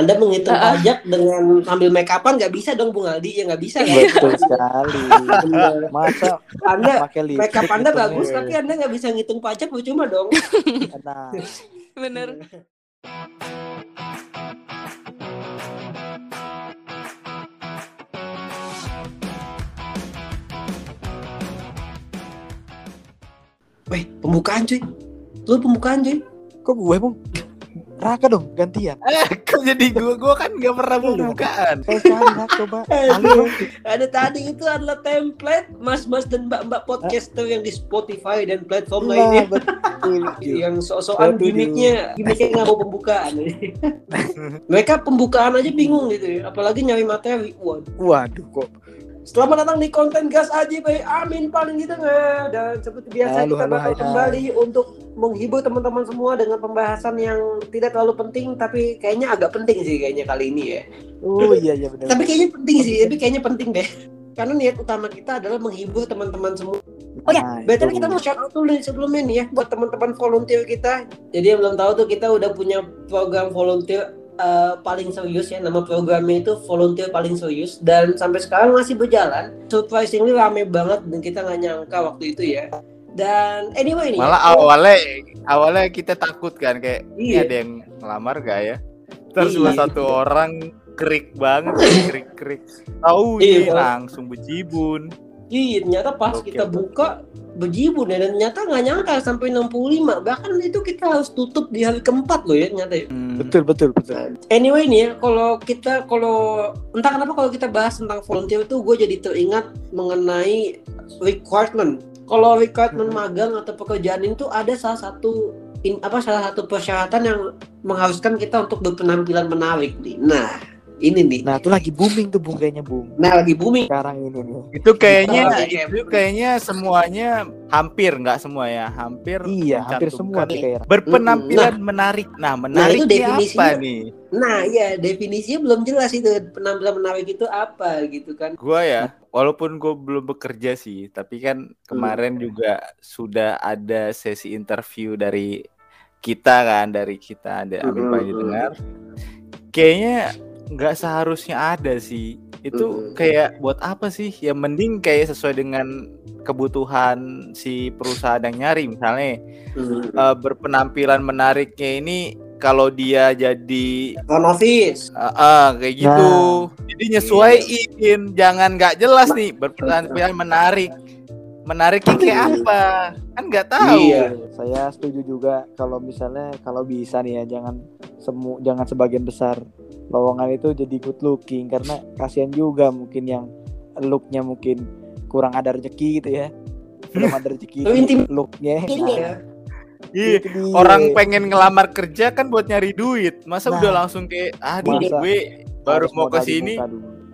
Anda menghitung Uh-uh. pajak dengan ambil make upan nggak bisa dong Bung Aldi ya nggak bisa kan? Betul sekali. Bener. Masa Anda make up Anda ngitungnya? bagus tapi Anda nggak bisa ngitung pajak percuma dong. Nah, Bener. Weh, pembukaan cuy. Lu pembukaan cuy. kok gue bung? Raka dong gantian. Jadi gua gua kan nggak pernah pembukaan. Sekali Raka coba. Ada tadi itu adalah template mas-mas dan mbak-mbak podcaster yang di Spotify dan platform Nah, lainnya betul. yang Setuju. gimmicknya gimmicknya nggak mau pembukaan mereka pembukaan aja bingung gitu ya apalagi nyari materi waduh Waduh kok. Selamat datang di konten gas aja by Amin paling di tengah dan seperti biasa Halo, kita halo, bakal kembali untuk menghibur teman-teman semua dengan pembahasan yang tidak terlalu penting tapi kayaknya agak penting sih kayaknya kali ini ya. Oh iya iya benar. Tapi kayaknya penting sih, tapi kayaknya penting deh. Karena niat utama kita adalah menghibur teman-teman semua. Oh ya, Nah, Betul kita mau shout out dulu sebelumnya nih ya buat teman-teman volunteer kita. Jadi yang belum tahu tuh kita udah punya program volunteer eh, paling serius ya nama programnya itu volunteer paling serius dan sampai sekarang masih berjalan. Surprisingly rame banget dan kita nggak nyangka waktu itu ya. Dan anyway nih. Malah ya, awalnya awalnya kita takut kan kayak ini Iya. ada yang ngelamar gak ya? Terus Iya. satu orang krik banget, krik krik. Tahu Iya. ini langsung bejibun. Iya, ternyata pas Gokil kita buka bejibun ya dan ternyata nggak nyangka sampai 65 bahkan itu kita harus tutup di hari keempat loh ya ternyata ya. Hmm. Betul betul betul. Anyway nih ya, kalau kita kalau entah kenapa kalau kita bahas tentang volunteer itu gue jadi teringat mengenai requirement. Kalau requirement magang atau pekerjaan itu ada salah satu in, apa salah satu persyaratan yang mengharuskan kita untuk berpenampilan menarik nih. Nah, ini nih. Nah itu lagi booming tuh bung kayaknya bung. Nah, lagi booming. Sekarang ini nih. Itu kayaknya Oh, iya. itu kayaknya semuanya hampir nggak semua ya, hampir Iya hampir semua nih kayak. berpenampilan menarik. Nah, menarik apa definisinya. nih? Nah, ya definisinya belum jelas itu penampilan menarik itu apa gitu kan. Gua ya, walaupun gue belum bekerja sih, tapi kan kemarin juga sudah ada sesi interview dari kita kan, dari kita ada Amin. Panji dengar. Kayaknya nggak seharusnya ada sih. Itu kayak buat apa sih? Ya mending kayak sesuai dengan kebutuhan si perusahaan yang nyari. Misalnya eh, berpenampilan menariknya ini kalau dia jadi office. Ah, ah, kayak gitu. Jadi nyesuaiin, jangan nggak jelas nih berpenampilan menarik. Menariknya kayak apa? Kan nggak tahu. Iya. Saya setuju juga kalau misalnya kalau bisa nih ya jangan semu jangan sebagian besar lowongan itu jadi good looking karena kasihan juga mungkin yang looknya mungkin kurang ada rezeki gitu ya belum ada rezeki intim- looknya Iya. nah, Iya. Orang pengen ngelamar kerja kan buat nyari duit. Masa Nah. udah langsung kayak aduh Masa gue baru mau ke sini.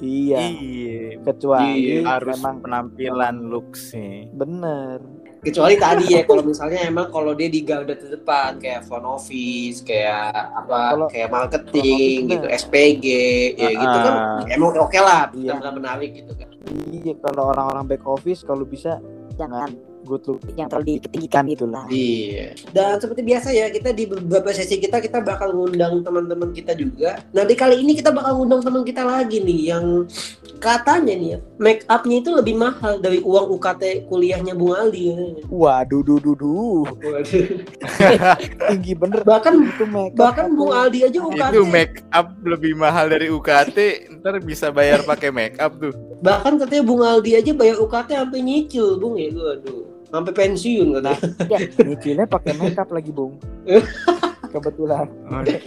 iya Iya. kecuali Iya, Harus memang penampilan looks nih. bener Kecuali tadi ya kalau misalnya emang kalau dia di garda terdepan kayak front office, kayak apa Kalau- kayak marketing gitu. SPG ya gitu kan Ah. emang oke lah, Iya. benar menarik gitu kan. iya kalau orang-orang back office kalau bisa jangan good look yang terlalu ditinggikan gitu lah. Iya. Dan seperti biasa ya, kita di beberapa sesi kita kita bakal ngundang teman-teman kita juga. Nah, di kali ini kita bakal ngundang teman kita lagi nih yang katanya nih ya, make up-nya itu lebih mahal dari uang UKT kuliahnya Bung Aldi. katanya. waduh duh duh duh Waduh. tinggi bener Bahkan itu make up bahkan. Bung Aldi aja UKT. Itu make up lebih mahal dari UKT, ntar bisa bayar pakai make up tuh. Bahkan katanya Bung Aldi aja bayar UKT sampai nyicil, Bung ya. Aduh. Sampai pensiun katanya. nyicilnya pakai make up lagi bung kebetulan Aduh.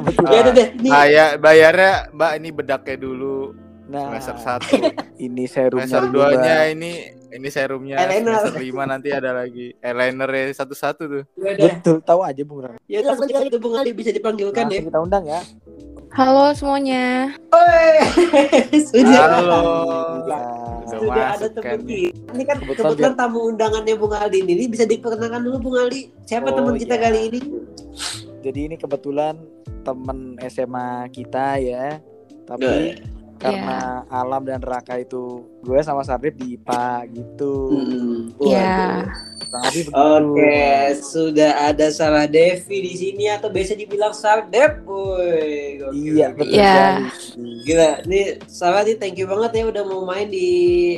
kebetulan Ya deh, ini bayarnya Mbak ini bedaknya dulu nah semester satu. ini serumnya Semester duanya ini ini serumnya Eyeliner. semester lima nanti ada lagi eyeliner satu-satu tuh. ya betul tahu aja bung Ram. Ya seperti itu Bung Aldi bisa dipanggilkan ya. langsung kita undang ya Halo semuanya. Oi. Sudah. Halo. Iya. Udah Sudah ada teman kan kita. Ini kan Kebetulan kebetulan tamu undangannya Bung Aldi ini. Ini bisa diperkenalkan dulu Bung Aldi. Siapa Oh, teman kita iya. kali ini? jadi ini kebetulan temen SMA kita ya tapi Iya. karena Alam dan Raka itu gue sama Sarip di IPA gitu. Iya. Kurang lebih Oke, sudah ada Sarah Devi di sini atau biasa dibilang Sardep. Gokil, Iya, betul Iya. sekali. Gila, nih Sarah nih thank you banget ya udah mau main di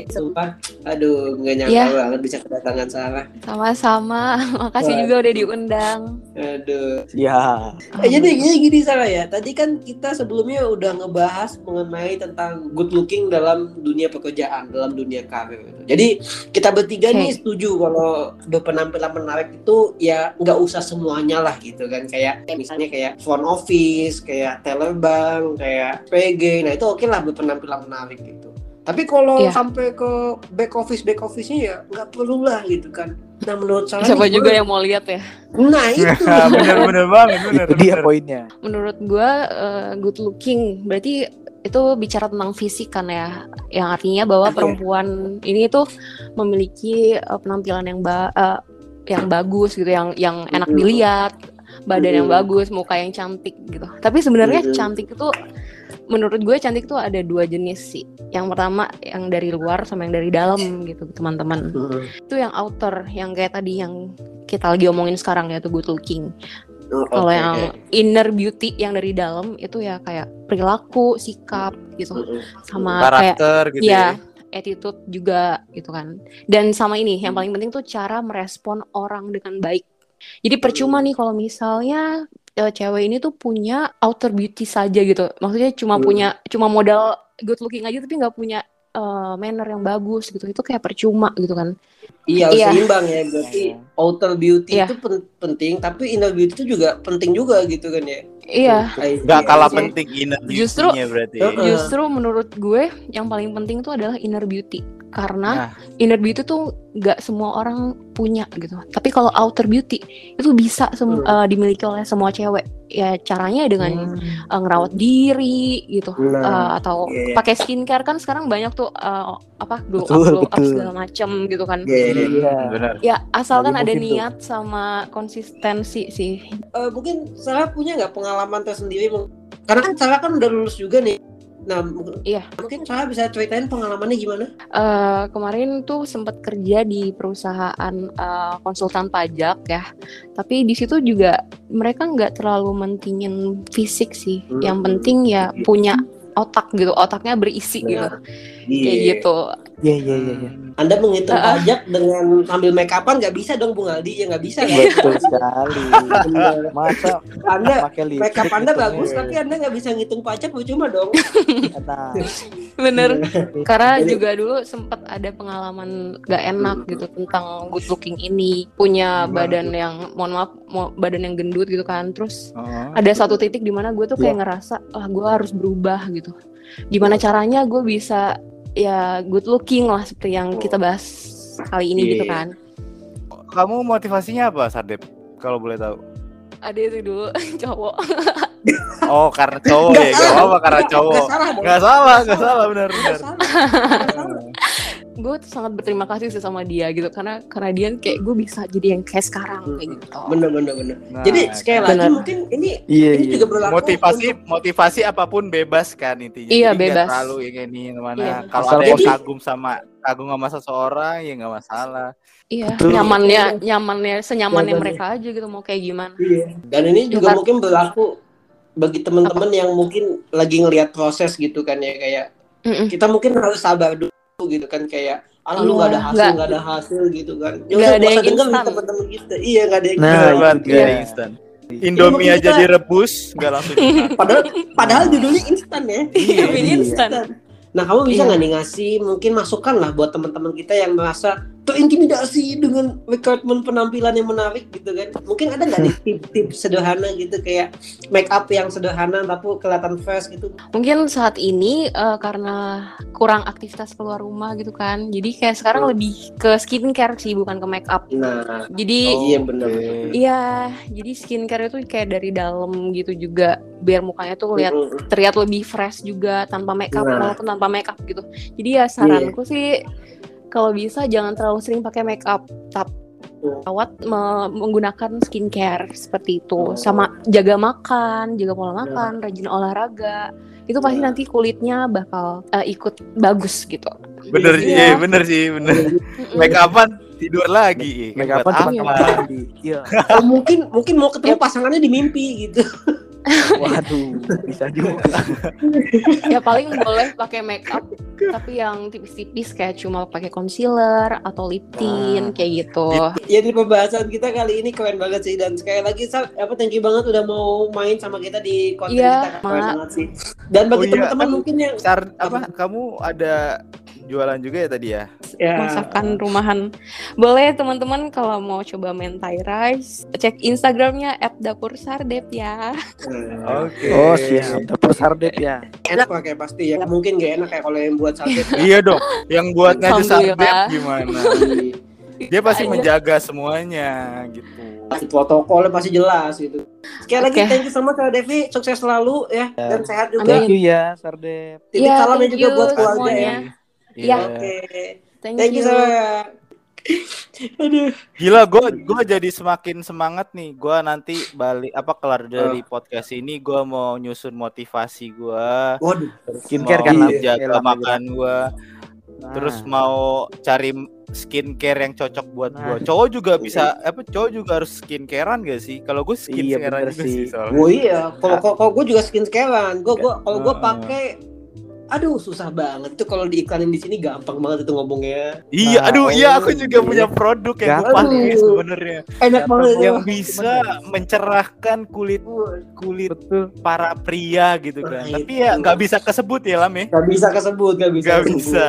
Sumpah. Aduh, nggak nyangka Iya. banget bisa kedatangan Sarah. Sama-sama. Makasih juga udah diundang. Aduh. Ya. Eh, jadi gini, gini Sarah ya. Tadi kan kita sebelumnya udah ngebahas mengenai tentang good looking dalam dunia pekerjaan, dalam dunia karir. Jadi kita bertiga Oke. nih setuju kalau berpenampilan menarik itu ya nggak usah semuanya lah gitu kan. Kayak kayak misalnya kayak front office, kayak teller bank, kayak PG. Nah itu oke lah berpenampilan menarik gitu. Tapi kalau Iya. sampai ke back office back office-nya ya nggak perlu lah gitu kan. Nah menurut saya Siapa nih, juga gua- yang mau lihat ya? Nah itu. bener-bener banget, bener, Itu dia poinnya. Menurut gua eh, good looking berarti itu bicara tentang fisik kan ya. Yang artinya bahwa Iya. perempuan ini tuh memiliki eh, penampilan yang ba eh, yang bagus gitu, yang yang enak dilihat, badan yang bagus, muka yang cantik gitu. Tapi sebenarnya cantik itu menurut gue cantik tuh ada dua jenis sih. Yang pertama yang dari luar sama yang dari dalam gitu teman-teman. Hmm. Itu yang outer, yang kayak tadi yang kita lagi omongin sekarang ya tuh good looking. Oh, Kalau yang inner beauty yang dari dalam itu ya kayak perilaku, sikap gitu, sama kayak Karakter gitu ya ya. attitude juga gitu kan. Dan sama ini yang paling penting tuh cara merespon orang dengan baik. Jadi percuma nih kalau misalnya eh, cewek ini tuh punya outer beauty saja gitu. Maksudnya cuma Hmm. punya cuma modal good looking aja tapi nggak punya eh, manner yang bagus gitu. Itu kayak percuma gitu kan. Iya, harus Iya. seimbang ya. Berarti outer beauty Iya. itu pen- penting, tapi inner beauty itu juga penting juga gitu kan ya. Iya. See, Nggak kalah penting inner Justru- beauty-nya berarti. Justru menurut gue yang paling penting tuh adalah inner beauty karena Nah. inner beauty tuh nggak semua orang punya gitu. Tapi kalau outer beauty itu bisa sem- Hmm. eh, dimiliki oleh semua cewek. Ya caranya dengan Hmm. eh, ngerawat diri gitu Nah, Eh, atau iya. pakai skincare kan sekarang banyak tuh eh, apa glow up Betul, glow up segala macem gitu kan. Iya, iya. Iya. Benar. Ya asalkan Lagi ada tuh. niat sama konsistensi sih. Eh, mungkin Sarah punya nggak pengalaman tersendiri? Karena kan Sarah kan udah lulus juga nih. Nah, Iya. mungkin Sarah bisa ceritain pengalamannya gimana? Eh, kemarin tuh sempat kerja di perusahaan eh, konsultan pajak ya, tapi di situ juga mereka nggak terlalu mentingin fisik sih. Hmm. Yang penting ya punya otak gitu, otaknya berisi gitu, kayak gitu. Iya, iya, iya, iya. Anda menghitung Ah. pajak dengan ambil make upan nggak bisa dong Bung Aldi, ya nggak bisa kan? Betul sekali. Masa Anda make up Anda gitu, bagus, ya? tapi Anda nggak bisa ngitung pajak percuma dong. Nah, Bener. Karena Jadi- juga dulu sempat ada pengalaman gak enak gitu tentang good looking ini, punya Hmm. badan yang, mohon maaf, mo- badan yang gendut gitu kan, terus Oh. ada satu titik di mana gue tuh kayak ngerasa ah gue harus berubah gitu gimana caranya gue bisa ya good looking lah seperti yang kita bahas kali ini gitu Iya. kan Kamu motivasinya apa, Sadep? Kalau boleh tahu. ada itu dulu cowok Oh, karena cowok ya. Gak apa karena cowok. Nggak salah dong. Gak salah, gak salah benar Nggak benar. Gue tuh sangat berterima kasih sih sama dia gitu karena karena dia kayak gue bisa jadi yang kayak sekarang kayak gitu Bener bener bener. Nah, Jadi sekali lagi Bener. mungkin ini iya, ini iya. juga berlaku motivasi untuk- motivasi apa pun bebas kan intinya. Iya, Jadi bebas. terlalu yang ini mana. Iya. Kalau ada yang kagum sama kagum sama seseorang ya nggak masalah. iya Betul. nyamannya nyamannya senyamannya Nyamannya. mereka aja gitu mau kayak gimana Iya. Dan ini juga mungkin berlaku bagi teman-teman yang mungkin lagi ngelihat proses gitu kan ya kayak Mm-mm. kita mungkin harus sabar dulu gitu kan kayak ah lu Iya, nggak ada hasil nggak- nggak ada hasil gitu kan ya nggak usah ada yang instan. teman-teman kita iya nggak ada yang Nah, instan. banget, itu nggak ada dia. instan. Indomie aja kita- direbus nggak langsung dimakan. padahal padahal judulnya instan ya Iya, iya. instan. Nah, kamu bisa Iya. nggak nih ngasih mungkin masukan lah buat teman-teman kita yang merasa terintimidasi dengan requirement penampilan yang menarik gitu kan? Mungkin ada nggak nih tips-tips sederhana gitu kayak make up yang sederhana tapi kelihatan fresh gitu? mungkin saat ini eh, karena kurang aktivitas keluar rumah gitu kan jadi kayak sekarang Hmm. lebih ke skincare sih bukan ke make up Nah, jadi iya benar. Iya, jadi skincare itu kayak dari dalam gitu juga, biar mukanya tuh lihat Mm-mm. terlihat lebih fresh juga tanpa makeup Nah. walaupun tanpa makeup gitu. Jadi ya saranku sih kalau bisa jangan terlalu sering pakai makeup, tapi Hmm. rawat me- menggunakan skincare seperti itu, Oh. sama jaga makan, jaga pola makan, rajin olahraga. Itu pasti Nah. nanti kulitnya bakal eh, ikut bagus gitu. Bener sih, Iya. iya, bener sih, bener. Mm-mm. Make upan tidur lagi. make upan mandi iya Oh, mungkin mungkin mau ketemu pasangannya di mimpi gitu. waduh bisa juga ya paling boleh pakai make up tapi yang tipis-tipis kayak cuma pakai concealer atau lip tint Nah. kayak gitu. Ya di pembahasan kita kali ini keren banget sih dan sekali lagi Sal, apa thank you banget udah mau main sama kita di konten Iya, kita keren banget sih. Dan bagi Oh iya, teman-teman kan- mungkin yang Sar, apa kamu ada jualan juga ya tadi ya? Ya, Masakan rumahan. Boleh teman-teman kalau mau coba mentai rice, cek Instagramnya @dapursardep ya. Oke. oh siap dapur sardep ya enak lah kayak pasti ya. Mungkin gak enak kayak kalau yang buat sate. Iya dong. Yang buat ngadu sardep gimana? Dia pasti Aja. menjaga semuanya gitu. pasti protokolnya pasti jelas gitu. Sekali lagi Oke. thank you so much Kak Devi, sukses selalu ya dan sehat juga. Thank you ya sardep Titip Iya, salamnya juga buat keluarga semuanya. ya. Iya. Oke. Thank, Thank you you. Aduh. Gila, gue gue jadi semakin semangat nih. Gue nanti balik apa kelar dari podcast ini, gue mau nyusun motivasi gue. Waduh. skincare kan Lam? jaga makan gue. Nah, Terus mau cari skincare yang cocok buat Nah. gue. Cowok juga bisa, apa cowok juga harus skincarean gak sih? Kalau gue Iya, skincarean bener juga sih. sih. Oh iya, kalau kalau- kalau gue juga skin scarean. Gue gua kalau gue Ah. pakai aduh susah banget itu kalau diiklanin di sini gampang banget itu ngomongnya. Iya, Nah, aduh, iya aku juga iya. punya produk yang gue Gampang. pakai sebenarnya. Enak Gampang banget Yang itu. bisa mencerahkan kulit kulit betul para pria gitu kan. Nah, Tapi itu. ya nggak bisa kesebut ya Lam ya. Gak bisa kesebut, gak bisa. Gak kesebut. bisa.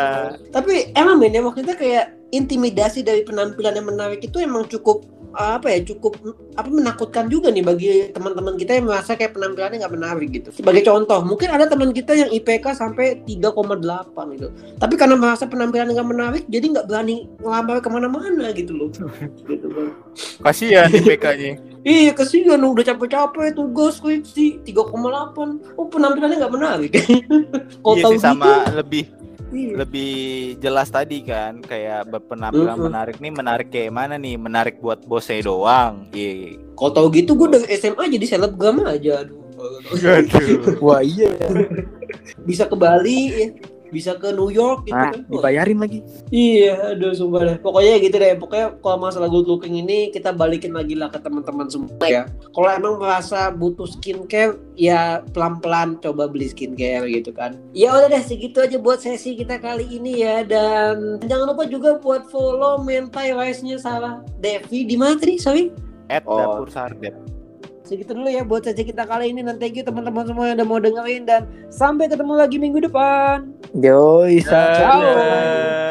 Tapi emang men ya waktu itu kayak intimidasi dari penampilan yang menarik itu emang cukup apa ya cukup apa menakutkan juga nih bagi teman-teman kita yang merasa kayak penampilannya nggak menarik gitu. Sebagai contoh, mungkin ada teman kita yang IPK sampai 3,8 gitu. Tapi karena merasa penampilan nggak menarik, jadi nggak berani ngelamar ke mana-mana gitu loh. gitu Bang. Kasihan IPK-nya. Iya kesian udah capek-capek tugas skripsi 3,8 Oh penampilannya nggak menarik Kalau Iya tahu sih sama gitu lebih iya. lebih jelas tadi kan kayak berpenampilan Mm-mm. menarik nih menarik kayak mana nih menarik buat bosnya doang iya Kalau tahu gitu gue dari SMA jadi selebgram aja Aduh Aduh. wah iya Bisa ke Bali ya. Bisa ke New York gitu nah kan? Dibayarin lagi. Iya aduh sumpah deh. Pokoknya gitu deh. Pokoknya kalau masalah good looking ini Kita balikin lagi lah ke teman-teman semua ya. Kalau emang merasa butuh skincare Ya pelan-pelan coba beli skincare gitu kan. Ya udah deh segitu aja buat sesi kita kali ini ya. Dan jangan lupa juga buat follow mentai rice-nya Sarah Devi di mana tadi? Sorry. At Oh. dapur sardep Segitu dulu ya buat sesi kita kali ini Dan thank you teman-teman semua yang udah mau dengerin Dan sampai ketemu lagi minggu depan Yoi. Ciao.